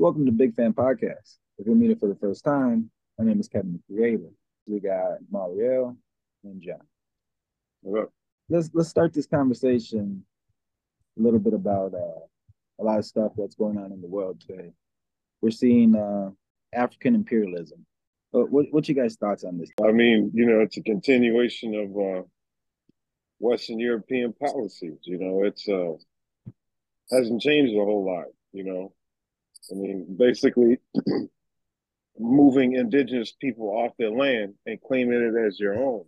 Welcome to Big Fan Podcast. If you're meeting for the first time, my name is Kevin the Creator. We got Mariel and John. What Let's let's start this conversation a little bit about uh, a lot of stuff that's going on in the world today. We're seeing uh, African imperialism. Uh, what what you guys thoughts on this? I mean, you know, it's a continuation of uh, Western European policies. You know, it's uh, hasn't changed a whole lot. You know, I mean, basically moving indigenous people off their land and claiming it as your own.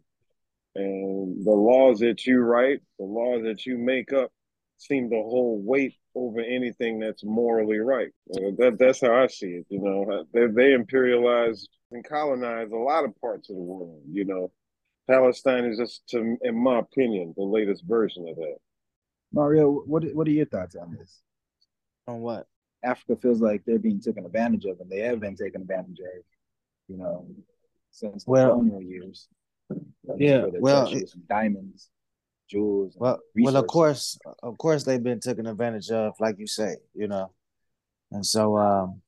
And the laws that you write, the laws that you make up, seem to hold weight over anything that's morally right. Uh, that that's how I see it. You know, they they imperialized and colonized a lot of parts of the world. You know, Palestine is just, to, in my opinion, the latest version of that. Mario, what what are your thoughts on this? On what? Africa feels like they're being taken advantage of, and they have been taken advantage of, you know, since the Well- colonial years. Yeah, well, diamonds, jewels. Well, well, of course, of course, they've been taken advantage of, like you say, you know, and so um,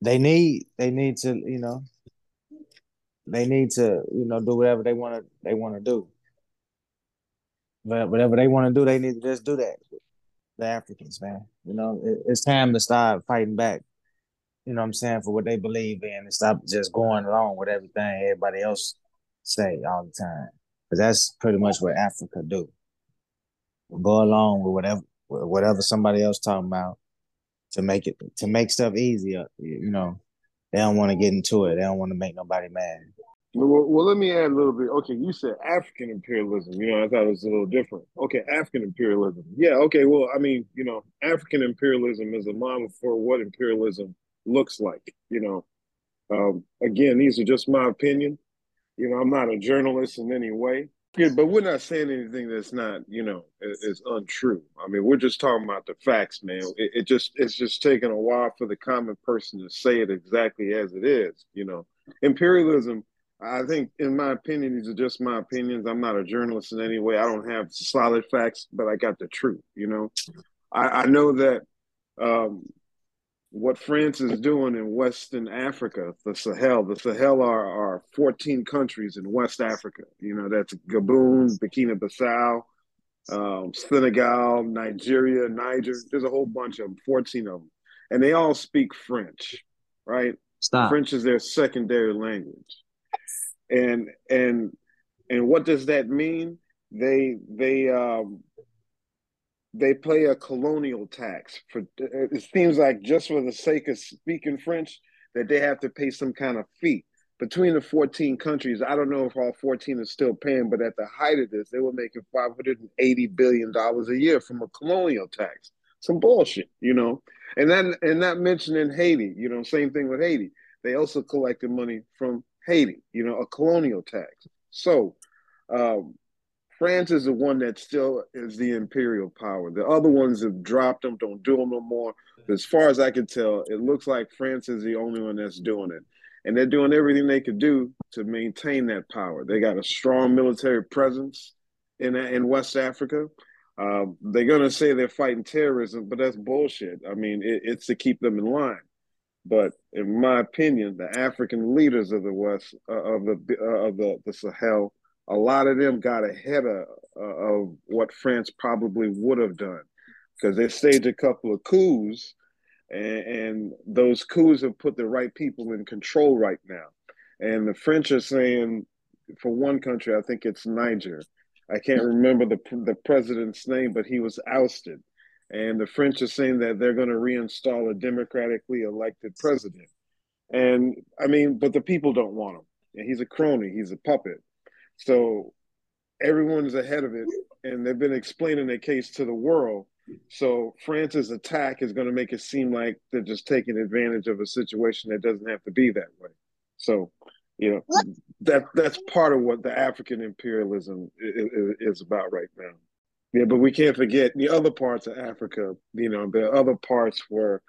they need they need to, you know, they need to, you know, do whatever they want to they want to do. But whatever they want to do, they need to just do that. The Africans, man, you know, it, it's time to start fighting back. You know what I'm saying for what they believe in, and stop just going along with everything everybody else say all the time. Because that's pretty much what Africa do. Go along with whatever whatever somebody else talking about to make it to make stuff easier. You know, they don't want to get into it. They don't want to make nobody mad. Well, well, let me add a little bit. Okay, you said African imperialism. You know, I thought it was a little different. Okay, African imperialism. Yeah, okay. Well, I mean, you know, African imperialism is a model for what imperialism looks like. You know, um, again, these are just my opinion. You know, I'm not a journalist in any way. Yeah, but we're not saying anything that's not, you know, is, untrue. I mean, we're just talking about the facts, man. It, it just it's just taking a while for the common person to say it exactly as it is. You know, imperialism. I think, in my opinion, these are just my opinions. I'm not a journalist in any way. I don't have solid facts, but I got the truth. You know, I, I know that um, what France is doing in Western Africa, the Sahel, the Sahel are, are 14 countries in West Africa. You know, that's Gabon, Burkina Faso, um, Senegal, Nigeria, Niger. There's a whole bunch of them, 14 of them. And they all speak French, right? Stop. French is their secondary language. And and and what does that mean? They they um they pay a colonial tax for it seems like just for the sake of speaking French that they have to pay some kind of fee. Between the 14 countries, I don't know if all 14 are still paying, but at the height of this, they were making 580 billion dollars a year from a colonial tax. Some bullshit, you know. And then and not mentioning Haiti, you know, same thing with Haiti. They also collected money from Haiti, you know, a colonial tax. So um, France is the one that still is the imperial power. The other ones have dropped them, don't do them no more. But as far as I can tell, it looks like France is the only one that's doing it. And they're doing everything they could do to maintain that power. They got a strong military presence in in West Africa. Um, they're going to say they're fighting terrorism, but that's bullshit. I mean, it, it's to keep them in line. But in my opinion, the African leaders of the West, uh, of the uh, of the, the Sahel, a lot of them got ahead of, uh, of what France probably would have done because they staged a couple of coups, and, and those coups have put the right people in control right now. And the French are saying, for one country, I think it's Niger. I can't remember the the president's name, but he was ousted. And the French are saying that they're going to reinstall a democratically elected president. And I mean, but the people don't want him. And he's a crony, he's a puppet. So everyone's ahead of it, and they've been explaining their case to the world. So France's attack is going to make it seem like they're just taking advantage of a situation that doesn't have to be that way. So, you know, that that's part of what the African imperialism is, is about right now. Yeah, but we can't forget the other parts of Africa. You know, there are other parts where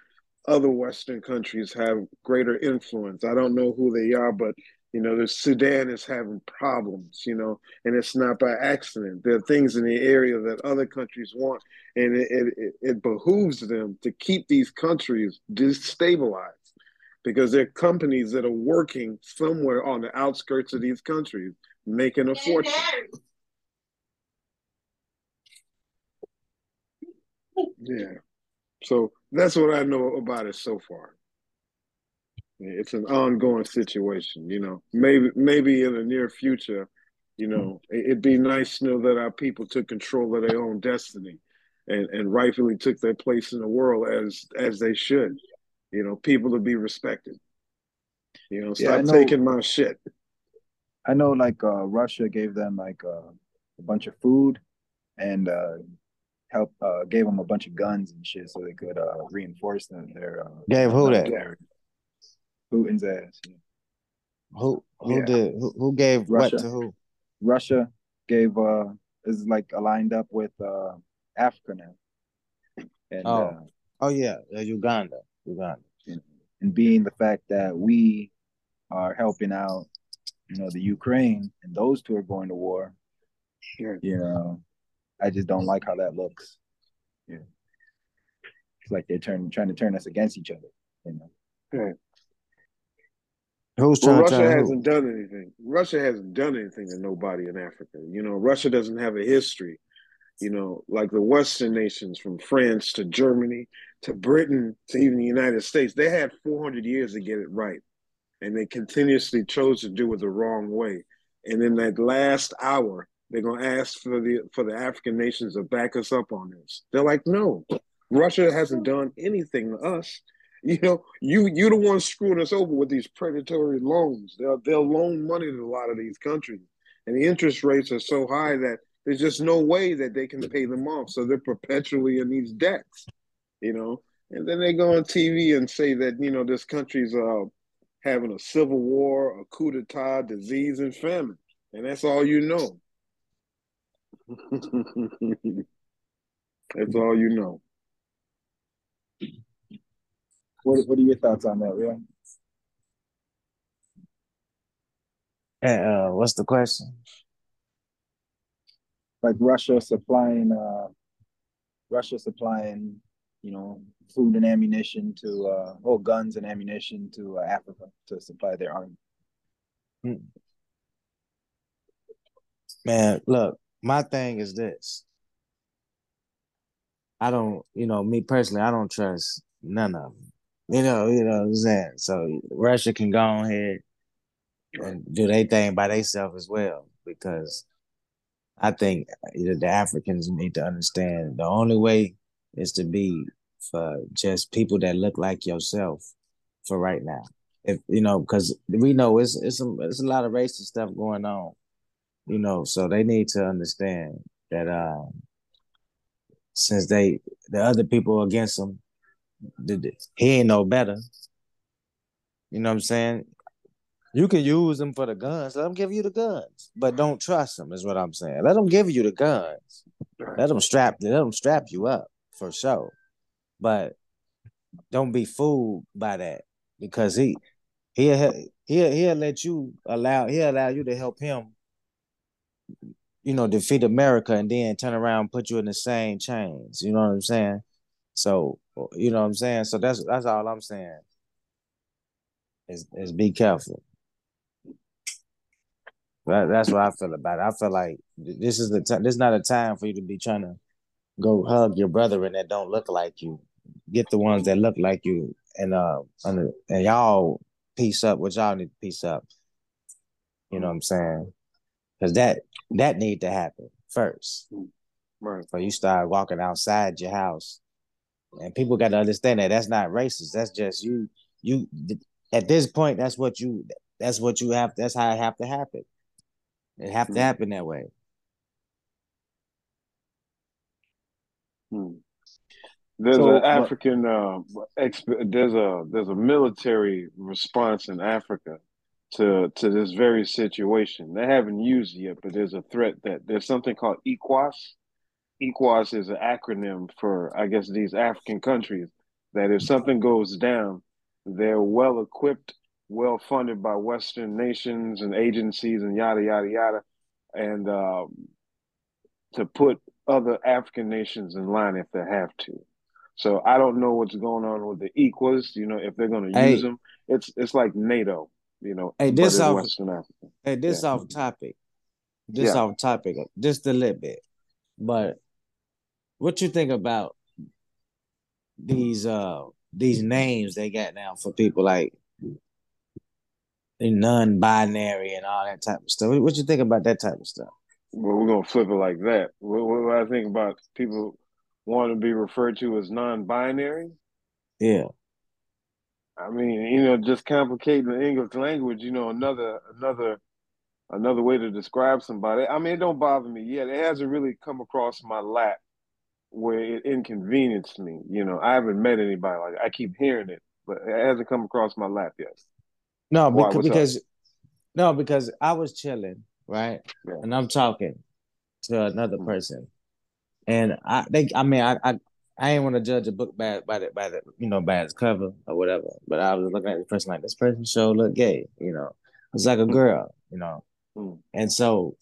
other Western countries have greater influence. I don't know who they are, but You know, the Sudan is having problems, you know, and it's not by accident. There are things in the area that other countries want, and it, it, it behooves them to keep these countries destabilized because there are companies that are working somewhere on the outskirts of these countries making a fortune. Yeah. So that's what I know about it so far. It's an ongoing situation, you know. Maybe maybe in the near future, you know, it'd be nice to know that our people took control of their own destiny and, and rightfully took their place in the world as as they should. You know, people to be respected. You know, stop yeah, know, taking my shit. I know like uh Russia gave them like uh, a bunch of food and uh help uh gave them a bunch of guns and shit so they could uh reinforce them, their uh, gave who that Putin's ass. Yeah. Who who yeah. did who, who gave Russia. what to who? Russia gave uh is like aligned up with uh Africa now. And, oh, uh, oh yeah, Uganda, Uganda. And, and being the fact that we are helping out, you know, the Ukraine, and those two are going to war. Yeah. You know, I just don't like how that looks. Yeah. It's like they're turn, trying to turn us against each other, you know. Right. Who's well, Russia hasn't who? done anything. Russia hasn't done anything to nobody in Africa. You know, Russia doesn't have a history. You know, like the Western nations, from France to Germany to Britain to even the United States, they had 400 years to get it right, and they continuously chose to do it the wrong way. And in that last hour, they're gonna ask for the for the African nations to back us up on this. They're like, no, Russia hasn't done anything to us. You know, you you the one screwing us over with these predatory loans. They'll they'll loan money to a lot of these countries, and the interest rates are so high that there's just no way that they can pay them off. So they're perpetually in these debts. You know, and then they go on TV and say that you know this country's uh having a civil war, a coup d'état, disease, and famine, and that's all you know. That's all you know. What What are your thoughts on that, Real? Uh, what's the question? Like Russia supplying, uh, Russia supplying, you know, food and ammunition to, uh, or guns and ammunition to uh, Africa to supply their army. Hmm. Man, look, my thing is this. I don't, you know, me personally, I don't trust none of them. You know, you know what I'm saying? So Russia can go on ahead and do their thing by themselves as well because I think uh, know, the Africans need to understand the only way is to be for just people that look like yourself for right now. If you know, because we know it's it's a, it's a lot of racist stuff going on, you know, so they need to understand that um, since they the other people against them he ain't no better. You know what I'm saying? You can use them for the guns. Let them give you the guns, but don't trust them. Is what I'm saying. Let them give you the guns. Let them strap. Let them strap you up for sure. But don't be fooled by that because he he'll he'll he'll let you allow he'll allow you to help him. You know, defeat America and then turn around and put you in the same chains. You know what I'm saying? So you know what I'm saying. So that's that's all I'm saying. Is is be careful. That, that's what I feel about it. I feel like this is the time. This is not a time for you to be trying to go hug your brother and that don't look like you. Get the ones that look like you, and uh, and, and y'all piece up. What y'all need to piece up. You know what I'm saying? Because that that need to happen first. Right. So you start walking outside your house and people got to understand that that's not racist. That's just you. You at this point, that's what you. That's what you have. That's how it have to happen. It have to hmm. happen that way. Hmm. There's so, an African. Uh, exp- there's a there's a military response in Africa to to this very situation. They haven't used it yet, but there's a threat that there's something called ECOWAS ECOWAS is an acronym for, I guess, these African countries that if something goes down, they're well equipped well funded by Western nations and agencies and yada yada yada, and um, to put other African nations in line if they have to. So I don't know what's going on with the ECOWAS. You know, if they're going to Hey. use them, it's it's like NATO. You know, Hey, this off- Western Africa. Hey, this Yeah. off topic. This Yeah. off topic, just a little bit. But what you think about these uh these names they got now for people like non-binary and all that type of stuff? What, you think about that type of stuff? Well, we're gonna flip it like that. What, what, what I think about people want to be referred to as non-binary. Yeah. I mean, you know, just complicating the English language. You know, another another another way to describe somebody. I mean, it don't bother me yet. It hasn't really come across my lap where it inconvenienced me. You know, I haven't met anybody like I keep hearing it, but it hasn't come across my lap yet. No, Why? because, because no, because I was chilling, right? Yeah. And I'm talking to another Mhm. person. And I think I mean I I, I ain't want to judge a book by by the by the you know by its cover or whatever. But I was looking at the person like this person sure look gay, you know. It's like a girl, you know. Mm. And so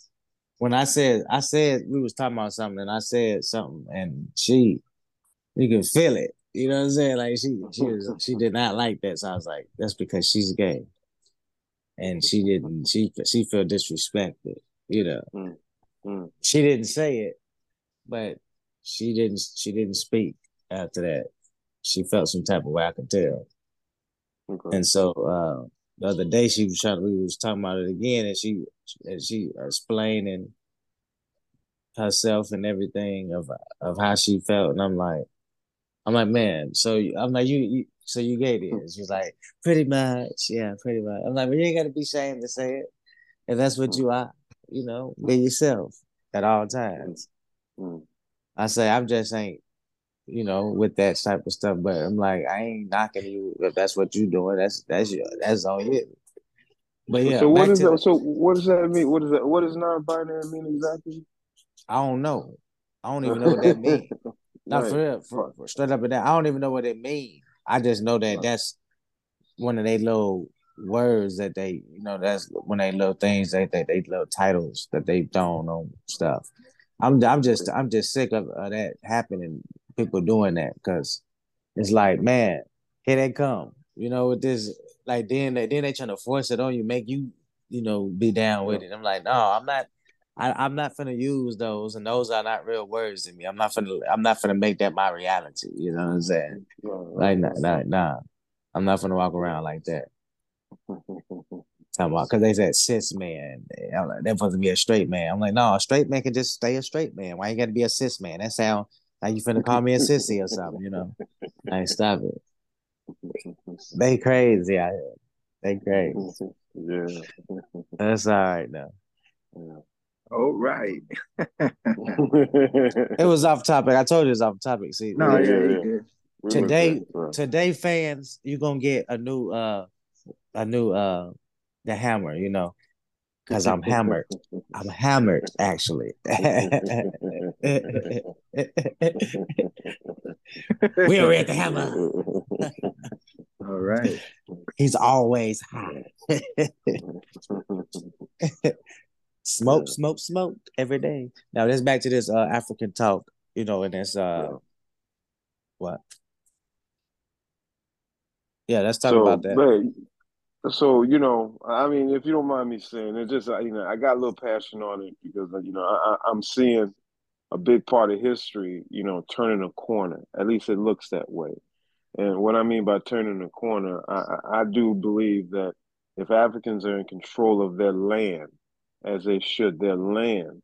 when I said I said we was talking about something and I said something and she you can feel it. You know what I'm saying? Like she she was she did not like that. So I was like, that's because she's gay. And she didn't she she felt disrespected, you know. Mm. She didn't say it, but she didn't she didn't speak after that. She felt some type of way, I could tell. Okay. And so uh the other day she was trying we was talking about it again and she and she explaining herself and everything of of how she felt and I'm like I'm like man so I'm like you, you so you gay it she's like pretty much yeah pretty much I'm like well you ain't gotta be ashamed to say it if that's what you are you know be yourself at all times Mm. I say I'm just ain't, you know, with that type of stuff. But I'm like, I ain't knocking you if that's what you're doing. That's that's your that's on you. But yeah, so what back that? the- So what does that mean? What is that? What does non-binary mean exactly? I don't know. I don't even know what that means. Not Right. for real, for, for straight up and down. I don't even know what it means. I just know that Right. that's one of they little words that they, you know, that's one of they little things that they, they little titles that they thrown on stuff. I'm I'm just I'm just sick of, of that happening, people doing that because it's like, man, here they come. You know, with this like then they then they trying to force it on you, make you, you know, be down with it. I'm like, no, I'm not I, I'm not gonna use those, and those are not real words to me. I'm not gonna I'm not gonna make that my reality. You know what I'm saying? Like nah, nah, nah. I'm not gonna walk around like that. Talking about because they said cis man. I'm like, they're supposed to be a straight man. I'm like, no, a straight man can just stay a straight man. Why you gotta be a cis man? That sound like you finna call me a sissy or something, you know? Like stop it. They crazy out here. They crazy. yeah. That's all right though. All right. It was off topic. I told you it's off topic. See, No, Yeah, yeah, yeah, you yeah. good. We Today- went there, right. today fans you're gonna get a new uh a new uh the hammer you know because i'm hammered. I'm hammered actually. We are at the hammer. All right. he's always high. Smoke smoke smoke every day. Now let's back to this uh african talk you know and this uh Yeah. what? Yeah let's talk so, about that so you know, I mean, if you don't mind me saying, it just you know, I got a little passion on it because you know, I, I'm seeing a big part of history, you know, turning a corner. At least it looks that way. And what I mean by turning a corner, I, I do believe that if Africans are in control of their land, as they should, their land,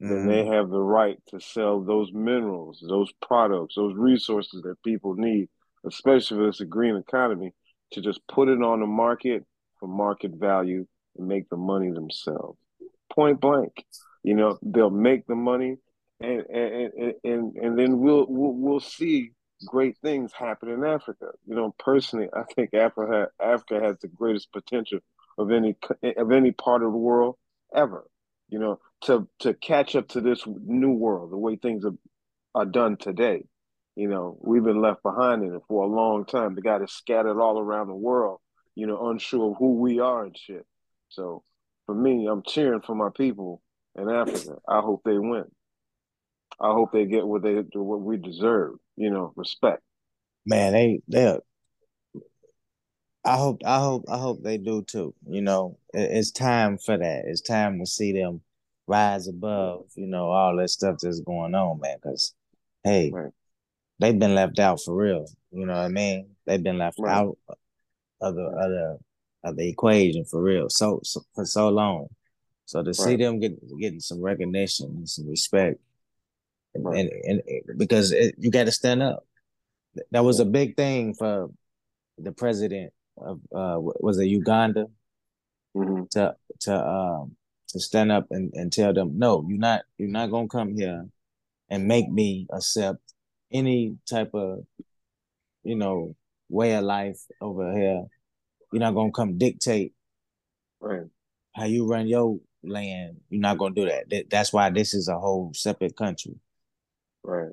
then they Mhm. have the right to sell those minerals, those products, those resources that people need, especially for this green economy, to just put it on the market for market value and make the money themselves. Point blank. You know, they'll make the money and and and, and, and then we'll, we'll we'll see great things happen in Africa. You know, personally, I think Africa Africa has the greatest potential of any of any part of the world ever. You know, to to catch up to this new world, the way things are are done today. You know, we've been left behind in it for a long time. They got it scattered all around the world, you know, unsure of who we are and shit. So for me, I'm cheering for my people in Africa. I hope they win. I hope they get what they what we deserve. You know, respect. Man, they they. I hope I hope I hope they do too. You know, it's time for that. It's time to see them rise above. You know, all that stuff that's going on, man. Because hey, right. They've been left out for real. You know what I mean? They've been left right. out of the of the of the equation for real. So, so for so long. So to right. see them get getting some recognition and some respect, and, and, and because it, you got to stand up. That was a big thing for the president of uh was it Uganda mm-hmm. to to um to stand up and, and tell them no you're not you're not gonna come here and make me accept any type of you know way of life over here you're not gonna come dictate right. how you run your land. You're not gonna do that. That's why this is a whole separate country. Right.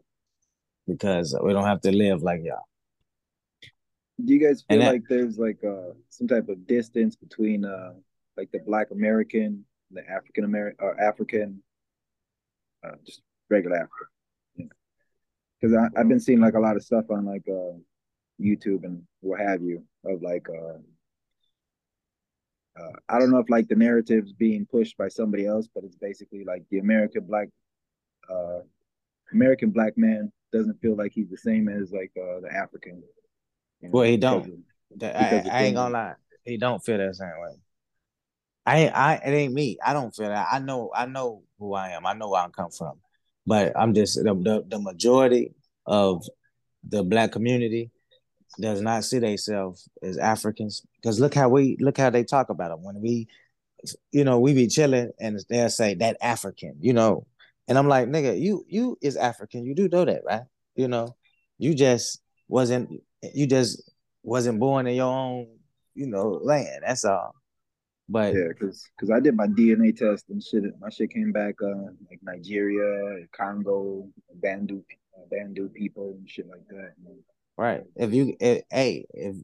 Because we don't have to live like y'all. Do you guys feel that, like there's like uh some type of distance between uh like the black american the african american or african uh just regular african because I i've been seeing like a lot of stuff on like uh youtube and what have you of like uh uh, I don't know if like the narrative's being pushed by somebody else, but it's basically like the American black, uh, American black man doesn't feel like he's the same as like uh, the African you know, well, he don't. Of, I, I ain't gonna lie. He don't feel that same way. I, I, it ain't me. I don't feel that. I know, I know who I am. I know where I come from. But I'm just the, the, the majority of the black community does not see themselves as Africans. Because look how we look how they talk about them when we, you know, we be chilling and they'll say that African, you know, and I'm like, nigga, you you is African. You do know that, right? You know, you just wasn't you just wasn't born in your own, you know, land. That's all. But yeah, because because I did my DNA test and shit. My shit came back uh, like Nigeria, Congo, Bandu, uh, Bantu people and shit like that. Right. If you, if, hey, if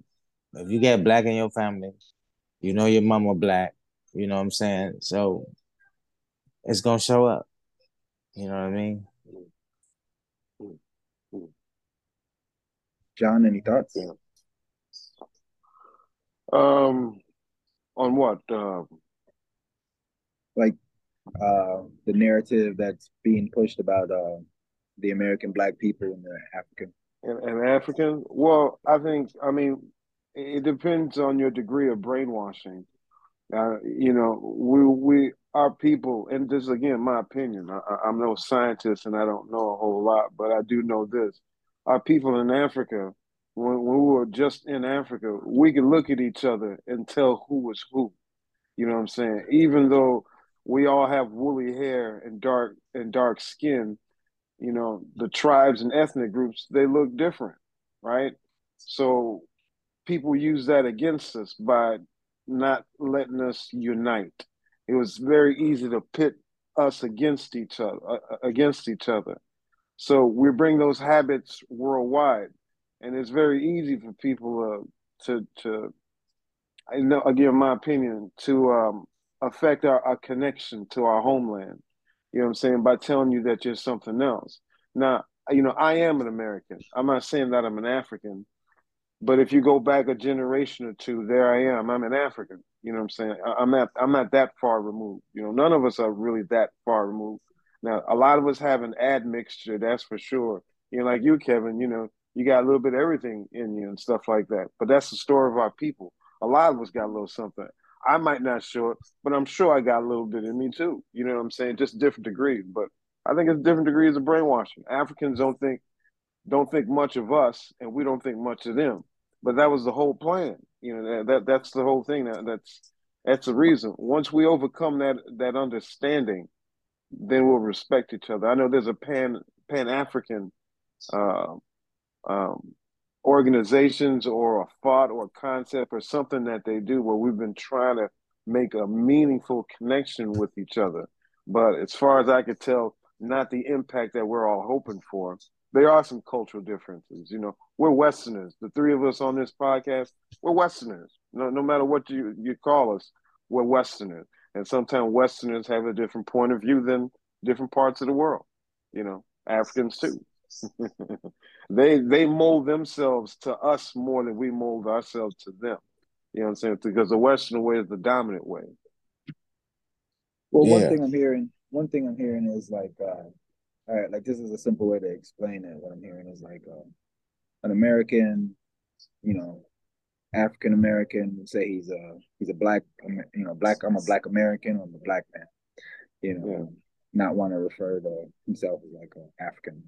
if you get black in your family, you know your mama black. You know what I'm saying? So it's gonna show up. You know what I mean? John, any thoughts? Yeah. Um, on what? Uh, like uh, the narrative that's being pushed about uh, the American black people and the African. And, and African? Well, I think, I mean, it depends on your degree of brainwashing. Uh, you know, we we our people, and this is again my opinion. I, am no scientist and I don't know a whole lot, but I do know this: our people in Africa, when, when we were just in Africa, we could look at each other and tell who was who. You know what I'm saying? Even though we all have woolly hair and dark and dark skin, you know, the tribes and ethnic groups, they look different, right? So people use that against us by not letting us unite. It was very easy to pit us against each other, uh, uh against each other. So we bring those habits worldwide, and it's very easy for people uh, to to. I know again, my opinion to um, affect our, our connection to our homeland. You know what I'm saying by telling you that you're something else. Now, you know, I am an American. I'm not saying that I'm an African, but if you go back a generation or two, there I am. I'm an African. You know what I'm saying? I'm at I'm not that far removed. You know, none of us are really that far removed. Now, a lot of us have an admixture, that's for sure. You know, like you, Kevin, you know, you got a little bit of everything in you and stuff like that. But that's the story of our people. A lot of us got a little something. I might not show it, but I'm sure I got a little bit in me too. You know what I'm saying? Just different degrees. But I think it's different degrees of brainwashing. Africans don't think don't think much of us, and we don't think much of them. But that was the whole plan. You know that, that that's the whole thing. That, that's that's the reason. Once we overcome that that understanding, then we'll respect each other. I know there's a pan pan African uh, um, organizations or a thought or a concept or something that they do where we've been trying to make a meaningful connection with each other. But as far as I could tell, not the impact that we're all hoping for. There are some cultural differences. You know, we're Westerners. The three of us on this podcast, we're Westerners. No, no matter what you you call us, we're Westerners. And sometimes Westerners have a different point of view than different parts of the world. You know, Africans too. they they mold themselves to us more than we mold ourselves to them. You know what I'm saying? Because the Western way is the dominant way. Well, yeah. one thing I'm hearing, one thing I'm hearing is like, uh, all right, like this is a simple way to explain it. What I'm hearing is like uh, an American, you know, African American say he's a he's a black, you know, black. I'm a black American. I'm a black man. You know, yeah. not want to refer to himself as like an African,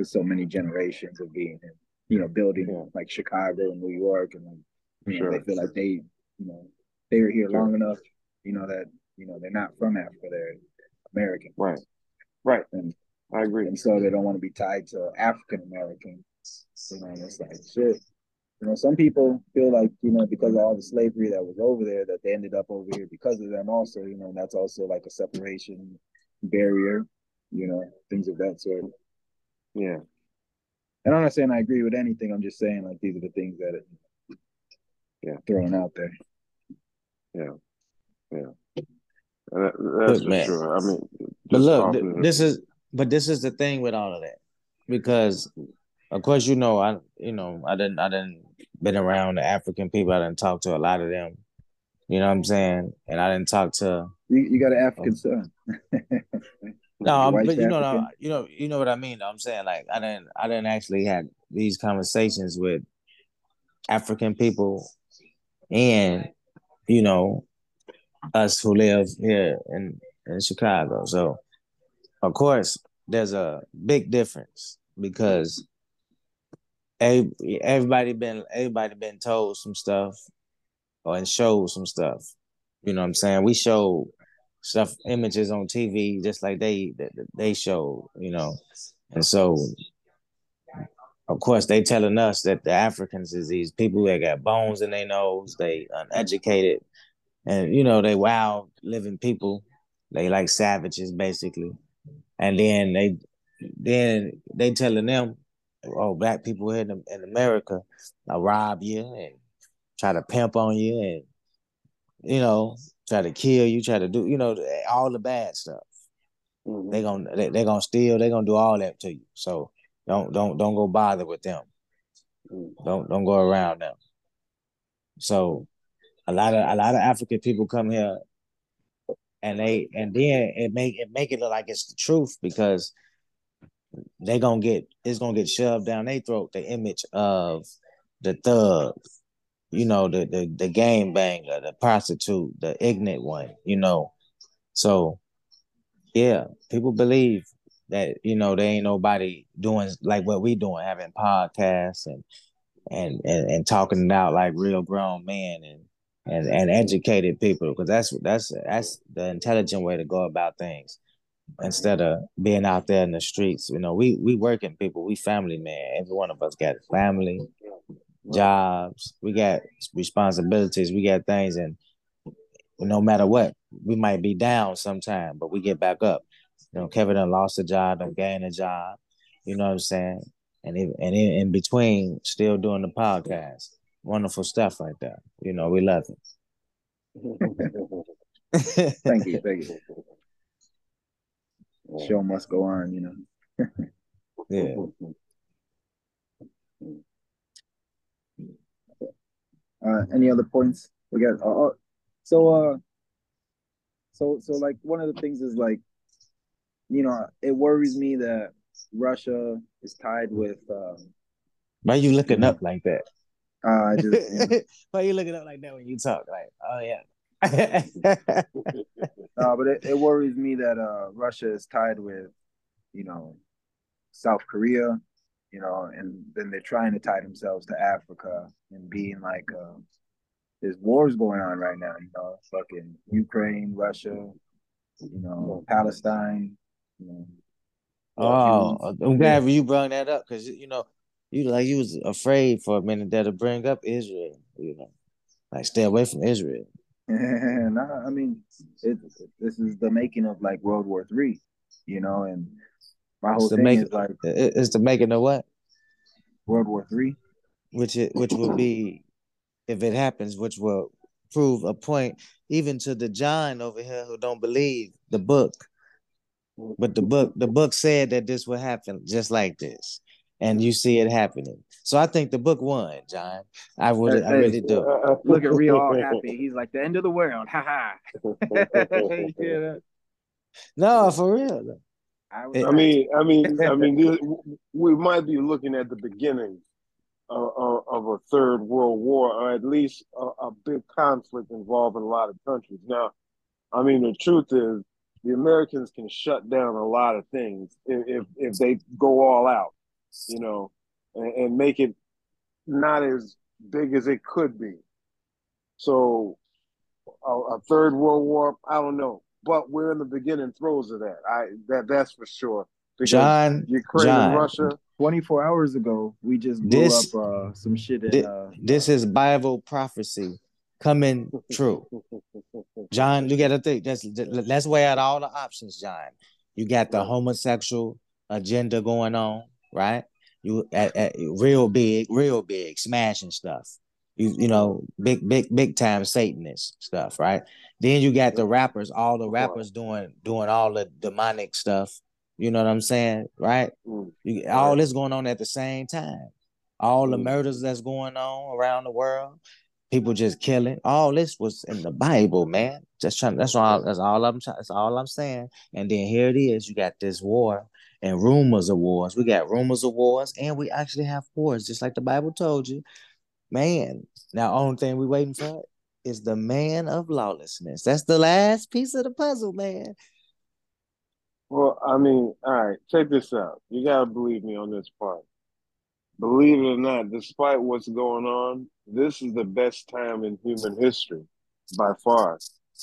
because so many generations of being, you know, building yeah. like Chicago and New York, and like, you sure. know, they feel like they, you know, they were here sure. long enough, you know, that you know, they're not from Africa; they're American. Right. Right. And I agree. And so they don't want to be tied to African American. You know, it's like shit. You know, some people feel like, you know, because of all the slavery that was over there, that they ended up over here because of them also, you know, and that's also like a separation barrier, you know, things of that sort. Yeah. And I'm not saying I agree with anything. I'm just saying like these are the things that it, yeah, throwing out there. Yeah. Yeah. That, that's look, for sure. I mean, but look, th- this is but this is the thing with all of that because, of course, you know, I you know I didn't I didn't been around the African people. I didn't talk to a lot of them. You know what I'm saying? And I didn't talk to. You, you got an African oh. son. no, but you know, no, you know, you know what I mean. I'm saying like I didn't, I didn't actually had these conversations with African people, and you know, us who live here in, in Chicago. So of course there's a big difference because everybody been everybody been told some stuff or and showed some stuff. You know what I'm saying? We show stuff images on TV just like they they show, you know. And so of course they telling us that the Africans is these people that got bones in their nose, they uneducated, and you know they wild living people. They like savages basically, and then they then they telling them, oh, black people here in, in America, I rob you and try to pimp on you and you know try to kill you, try to do you know all the bad stuff. Mm-hmm. They gonna they, they gonna steal, they gonna do all that to you. So don't don't don't go bother with them. Mm-hmm. Don't don't go around them. So a lot of a lot of African people come here and they and then it make it make it look like it's the truth because they gonna get it's gonna get shoved down their throat the image of the thug, you know, the the the game banger, the prostitute, the ignorant one, you know. So yeah, people believe that, you know, there ain't nobody doing like what we doing, having podcasts and and and, and talking it out like real grown men and and and educated people because that's that's that's the intelligent way to go about things instead of being out there in the streets. You know, we we working people, we family man. Every one of us got a family, jobs, we got responsibilities, we got things, and no matter what, we might be down sometime, but we get back up. You know, Kevin done lost a job, done gained a job. You know what I'm saying? And in, and in, in between, still doing the podcast wonderful stuff right there. You know, we love it. thank you, thank you. Show must go on, you know. yeah. Uh, any other points? We got uh, uh, so uh so so like one of the things is like you know it worries me that Russia is tied with um why are you looking up like that? Uh, I just. Why you looking up like that when you talk? Like, oh yeah. uh, but it, it worries me that uh, Russia is tied with, you know, South Korea, you know, and then they're trying to tie themselves to Africa and being like, uh, there's wars going on right now, you know, fucking Ukraine, Russia, you know, Palestine, you know. Oh, I'm glad you brought that up because you know you like you was afraid for a minute there to bring up Israel, you know, like stay away from Israel. nah, I mean, it, this is the making of like World War Three. you know, and my whole It's thing make is like to make it a what? World War Three. Which it which will be if it happens, which will prove a point even to the John over here who don't believe the book. But the book the book said that this would happen just like this. And you see it happening. So I think the book won, John. I would I Hey, really do. Uh, uh, look at Rio all happy. He's like the end of the world. Ha ha. yeah. No, for real. I, I mean, I mean, I mean, we might be looking at the beginning of, of, of a third world war, or at least a, a big conflict involving a lot of countries. Now, I mean, the truth is, the Americans can shut down a lot of things if if, if they go all out, you know, and, and make it not as big as it could be. So, a, a third world war, I don't know, but we're in the beginning throes of that. I that that's for sure. Because John, Ukraine John. and Russia. 24 hours ago, we just blew This- up uh, some shit in thi- uh, this is Bible prophecy coming true. John, you got to think. Let's let's weigh out all the options, John. You got the homosexual agenda going on, right? You at, at, real big, real big, smashing stuff. You you know, big big big time Satanist stuff, right? Then you got the rappers, all the rappers doing doing all the demonic stuff. You know what I'm saying, right? Mm. You, all this going on at the same time. All the Mm. murders that's going on around the world, people just killing. All this was in the Bible, man. Just trying. That's all. That's all I'm. That's all I'm saying. And then here it is. You got this war and rumors of wars. We got rumors of wars, and we actually have wars, just like the Bible told you. Man, now only thing we waiting for is the man of lawlessness. That's the last piece of the puzzle, man. Well, I mean, all right, check this out. You gotta believe me on this part. Believe it or not, despite what's going on, this is the best time in human history by far.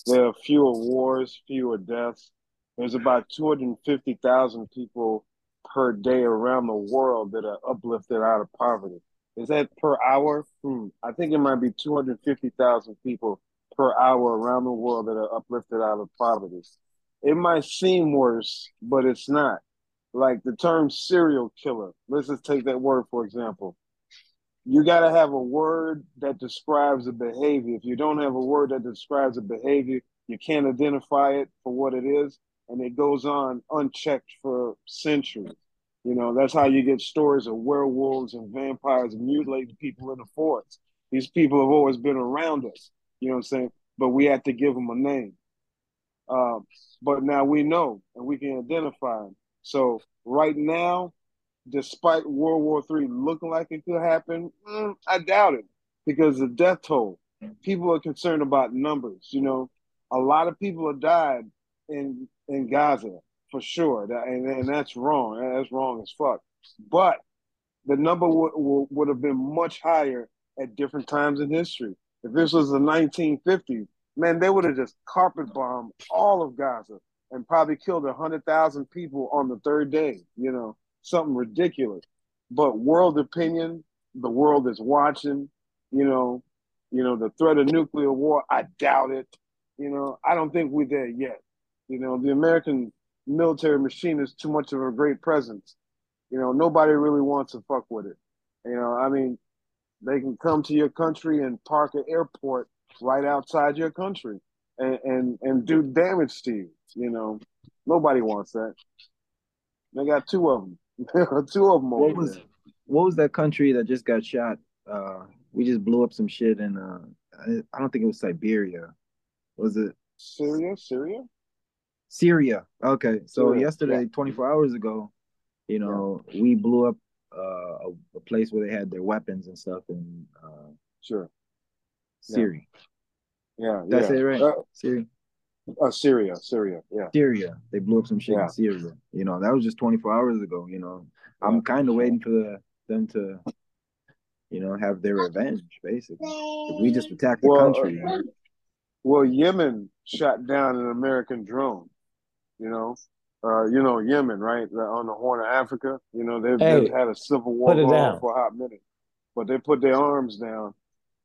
There are fewer wars, fewer deaths. There's about 250,000 people per day around the world that are uplifted out of poverty. Is that per hour? Hmm. I think it might be 250,000 people per hour around the world that are uplifted out of poverty. It might seem worse, but it's not. Like the term serial killer. Let's just take that word for example. You got to have a word that describes a behavior. If you don't have a word that describes a behavior, you can't identify it for what it is, and it goes on unchecked for centuries. You know, that's how you get stories of werewolves and vampires mutilating people in the forest. These people have always been around us, you know what I'm saying? But we had to give them a name. Um, but now we know and we can identify them. So right now, despite World War III looking like it could happen, mm, I doubt it because the death toll. People are concerned about numbers. You know, a lot of people have died in in Gaza for sure, that, and, and that's wrong. That's wrong as fuck. But the number would would would have been much higher at different times in history. If this was the 1950s, man, they would have just carpet bombed all of Gaza and probably killed a hundred thousand people on the third day. You know, something ridiculous. But world opinion, the world is watching. You know, you know the threat of nuclear war. I doubt it. You know, I don't think we're there yet. You know, the American military machine is too much of a great presence. You know, nobody really wants to fuck with it. You know, I mean, they can come to your country and park an airport right outside your country and and, and do damage to you. You know, nobody wants that. They got two of them. two of them what was there. what was that country that just got shot? Uh, we just blew up some shit in uh, I don't think it was Siberia. Was it Syria? Syria? Syria? Okay, so Syria, yesterday, yeah. 24 hours ago, you know, we blew up uh, a, a place where they had their weapons and stuff in uh, Sure. Syria. Yeah. That's yeah. it, right? Uh, Syria. uh, Syria. Syria. Yeah. Syria. They blew up some shit Yeah. in Syria. You know, that was just 24 hours ago. You know, Yeah. I'm kind of waiting for the, them to, you know, have their revenge. Basically, if we just attacked the Well, country. uh, Well, Yemen shot down an American drone. You know, uh, you know Yemen, right The- on the Horn of Africa. You know they've, Hey, they've had a civil war for a hot minute, but they put their arms down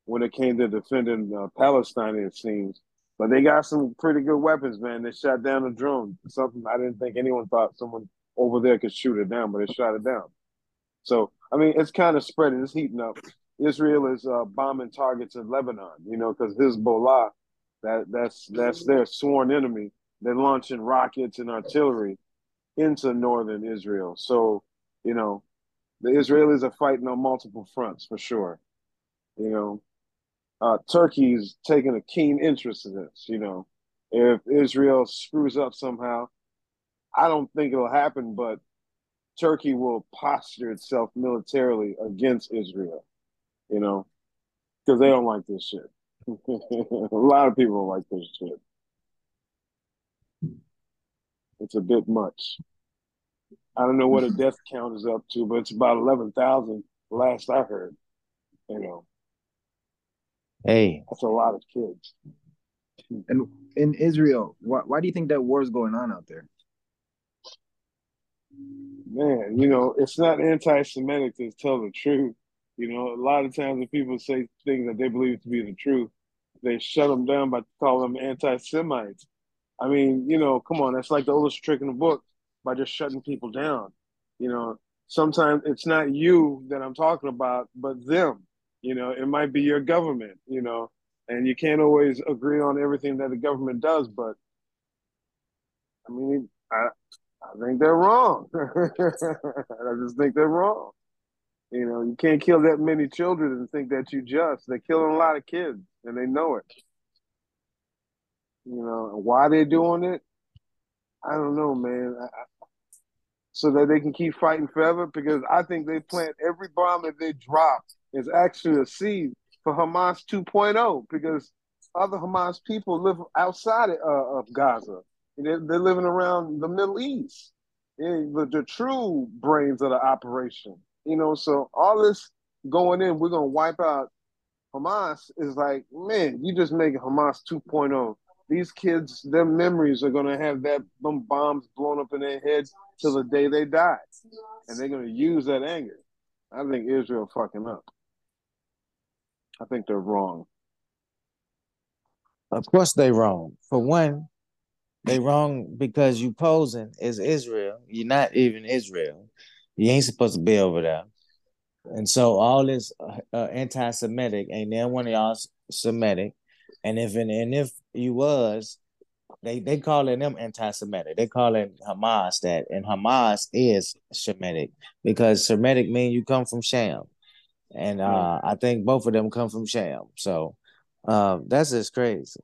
when it came to defending uh, Palestine. It seems, But they got some pretty good weapons, man. They shot down a drone. Something I didn't think anyone thought someone over there could shoot it down, but they shot it down. So I mean, it's kind of spreading. It's heating up. Israel is uh, bombing targets in Lebanon, you know, because Hezbollah, that that's that's their sworn enemy. They're launching rockets and artillery into northern Israel. So, you know, the Israelis are fighting on multiple fronts for sure. You know, uh, Turkey's taking a keen interest in this. You know, if Israel screws up somehow, I don't think it'll happen, but Turkey will posture itself militarily against Israel. You know, because they don't like this shit. a lot of people like this shit. It's a bit much. I don't know what a death count is up to, but it's about eleven thousand. Last I heard, you know. Hey, that's a lot of kids. And in Israel, why why do you think that war is going on out there? Man, you know, it's not anti-Semitic to tell the truth. You know, a lot of times when people say things that they believe to be the truth, they shut them down by calling them anti-Semites. I mean, you know, come on, that's like the oldest trick in the book by just shutting people down. You know, sometimes it's not you that I'm talking about, but them. You know, it might be your government, you know, and you can't always agree on everything that the government does, but I mean, I I think they're wrong. I just think they're wrong. You know, you can't kill that many children and think that you just. They're killing a lot of kids and they know it. You know, why they're doing it, I don't know, man. I, so that they can keep fighting forever because I think they plant every bomb that they drop is actually a seed for Hamas 2.0 because other Hamas people live outside of, uh, of Gaza. They're, they're, living around the Middle East, the, the true brains of the operation. You know, so all this going in, we're gonna wipe out Hamas is like, man, you just make Hamas 2.0. These kids, their memories are gonna have that them bombs blown up in their heads till the day they die, and they're gonna use that anger. I think Israel fucking up. I think they're wrong. Of course they wrong. For one, they wrong because you posing as Israel. You're not even Israel. You ain't supposed to be over there. And so all this uh, anti-Semitic ain't there one of y'all Semitic. And if and, and if you was, they they calling them anti-Semitic. They calling Hamas that, and Hamas is Semitic because Semitic mean you come from Sham, and uh, I think both of them come from Sham. So um, that's just crazy.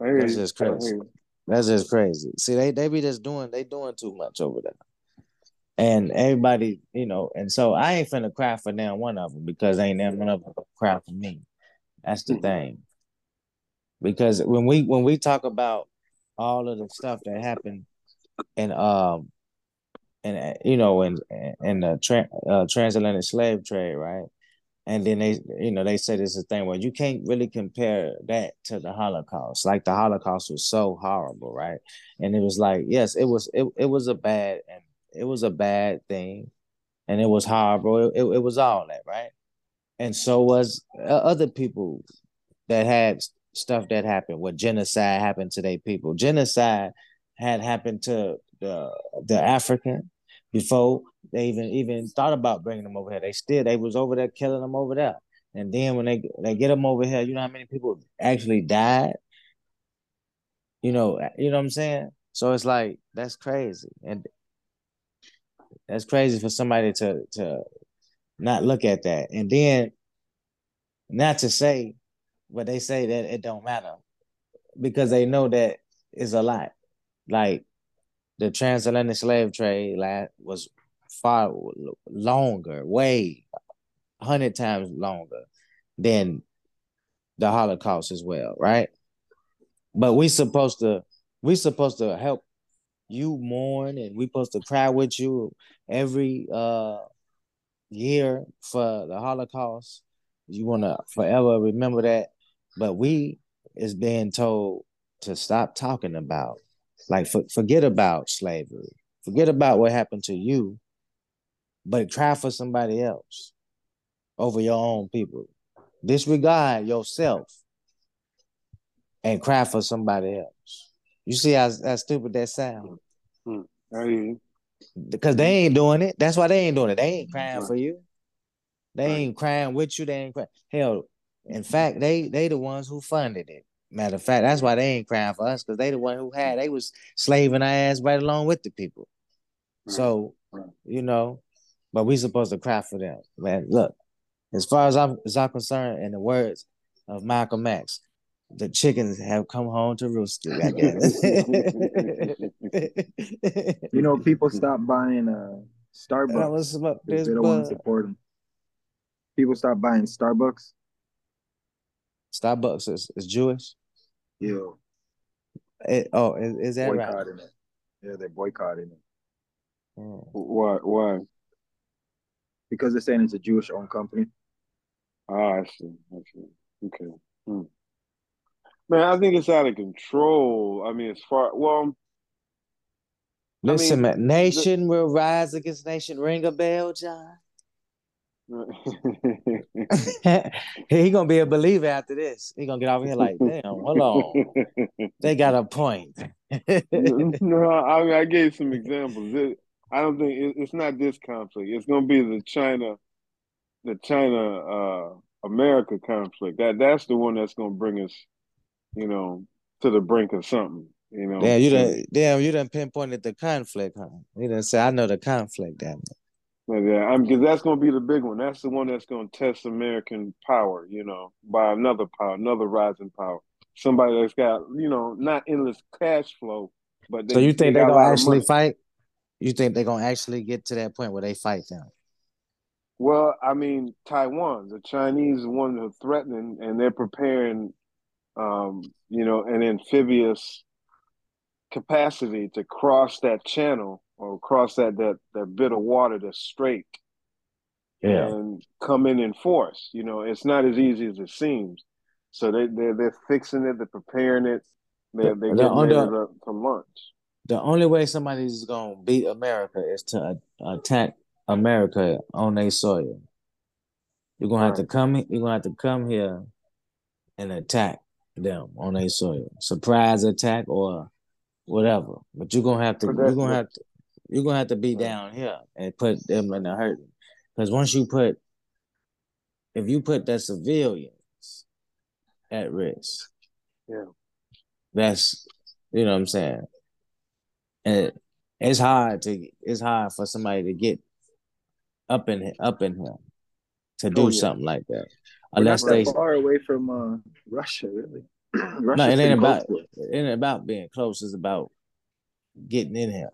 That's just crazy. That's just crazy. See, they they be just doing they doing too much over there, and everybody, you know, and so I ain't finna cry for them one of them because ain't them one of them cry for me. That's the mm-hmm. thing. Because when we when we talk about all of the stuff that happened and um and you know in in the tra- uh, transatlantic slave trade, right? And then they, you know, they said it's a thing where you can't really compare that to the Holocaust. Like the Holocaust was so horrible, right? And it was like, yes, it was, it, it was a bad, and it was a bad thing, and it was horrible. It, it, it was all that, right? And so was uh, other people that had stuff that happened. What genocide happened to their people? Genocide had happened to the the African before they even even thought about bringing them over here. They still they was over there killing them over there. And then when they they get them over here, you know how many people actually died. You know, you know what I'm saying. So it's like that's crazy, and that's crazy for somebody to to not look at that. And then, not to say, but they say that it don't matter because they know that it's a lot. Like the transatlantic slave trade like, was far longer, way hundred times longer than the Holocaust as well, right? But we supposed to we supposed to help you mourn and we supposed to cry with you every uh year for the Holocaust. You want to forever remember that, but we is being told to stop talking about like for, forget about slavery. Forget about what happened to you, but try for somebody else over your own people. Disregard yourself. and cry for somebody else. You see how, how stupid that sounds? Mm-hmm. Because they ain't doing it. That's why they ain't doing it. They ain't crying right. for you. They right. ain't crying with you. They ain't crying. Hell, in fact, they they the ones who funded it. Matter of fact, that's why they ain't crying for us because they the one who had they was slaving our ass right along with the people. Right. So, you know, but we supposed to cry for them, man. Look, as far as I'm, as I'm concerned, in the words of Malcolm X, the chickens have come home to roost. I guess. you know, people stop buying uh Starbucks. About they don't want to support them. People stop buying Starbucks. Starbucks is, is Jewish. Yeah. It, oh, is, is that boycotting right? it? Yeah, they're boycotting it. Oh. Why? Why? Because they're saying it's a Jewish-owned company. Ah, I see. I see. Okay. Hmm. Man, I think it's out of control. I mean, as far well. Listen, I mean, nation the, will rise against nation. Ring a bell, John. he gonna be a believer after this. He gonna get off here like, damn, hold on. They got a point. no, I mean I gave some examples. It, I don't think it, it's not this conflict. It's gonna be the China, the China uh, America conflict. That that's the one that's gonna bring us, you know, to the brink of something. You know. Yeah, you done damn you done pinpointed the conflict, huh? You done say I know the conflict, damn it. Yeah, I'm because that's going to be the big one. That's the one that's going to test American power, you know, by another power, another rising power. Somebody that's got, you know, not endless cash flow, but so you think they're gonna actually fight? You think they're gonna actually get to that point where they fight them? Well, I mean, Taiwan, the Chinese one are threatening, and they're preparing, um, you know, an amphibious capacity to cross that channel or cross that that that bit of water that's straight yeah. and come in in force. You know, it's not as easy as it seems. So they they're, they're fixing it, they're preparing it, they're they're getting ready to, launch. The only way somebody's gonna beat America is to attack America on their soil. You're gonna have to come. You're gonna have to come here and attack them on their soil. Surprise attack or whatever. But you're gonna have to. You're gonna have to. You're gonna have to be down here and put them in the hurt. Because once you put, if you put the civilians at risk, yeah, that's you know what I'm saying. And it's hard to it's hard for somebody to get up in up in here to do oh, yeah. something like that. Unless they far away from uh, Russia, really. no, it ain't about it ain't about being close. It's about getting in here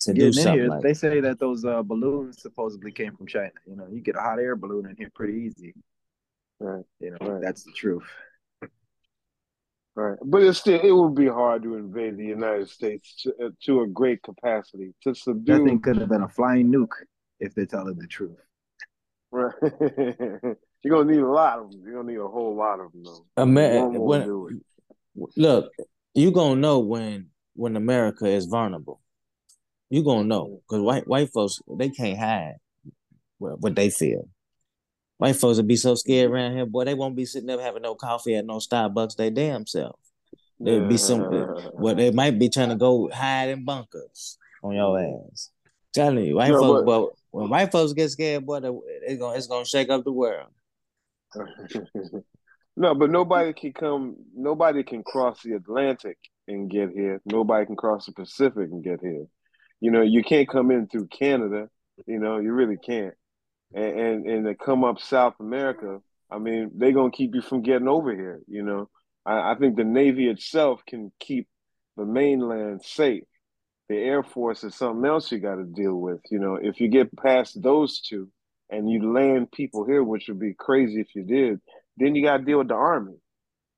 to do something. Here, like they say that those uh, balloons supposedly came from China. You know, you get a hot air balloon in here pretty easy. Right. You know, right. that's the truth. Right, but it's still it would be hard to invade the United States to, uh, to a great capacity to subdue. That thing could have been a flying nuke if they're telling the truth. Right, you're gonna need a lot of them. You're gonna need a whole lot of them. Though. Amer- when, look, you're gonna know when when America is vulnerable you gonna know because white white folks they can't hide what, what they feel. White folks would be so scared around here, boy. They won't be sitting up having no coffee at no Starbucks. They damn self. There'd be some. well, they might be trying to go hide in bunkers on your ass. Telling you, white no, folks. But, when white folks get scared, boy, it's gonna it's gonna shake up the world. no, but nobody can come. Nobody can cross the Atlantic and get here. Nobody can cross the Pacific and get here. You know, you can't come in through Canada. You know, you really can't. And and, and to come up South America, I mean, they're gonna keep you from getting over here. You know, I, I think the Navy itself can keep the mainland safe. The Air Force is something else you got to deal with. You know, if you get past those two and you land people here, which would be crazy if you did, then you got to deal with the Army.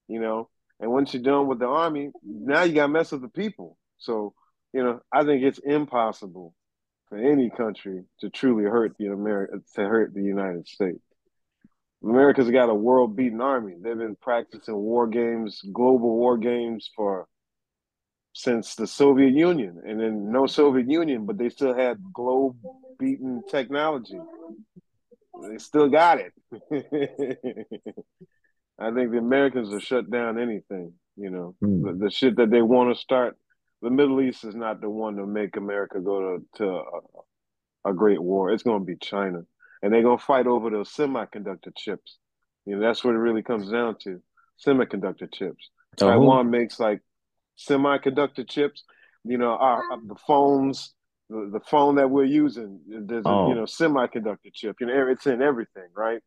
You know, and once you're done with the Army, now you got to mess with the people. So you know, I think it's impossible for any country to truly hurt the America to hurt the United States. America's got a world beating army. They've been practicing war games, global war games for since the Soviet Union, and then no Soviet Union, but they still had globe beating technology. They still got it. I think the Americans will shut down anything. You know, Hmm. the, the shit that they want to start. The Middle East is not the one to make America go to to a, a great war. It's going to be China, and they're going to fight over those semiconductor chips. You know, that's what it really comes down to: semiconductor chips. Taiwan makes like semiconductor chips. You know, our, our- the phones, the, the phone that we're using, there's a Oh. you know semiconductor chip. You know, it's in everything, right?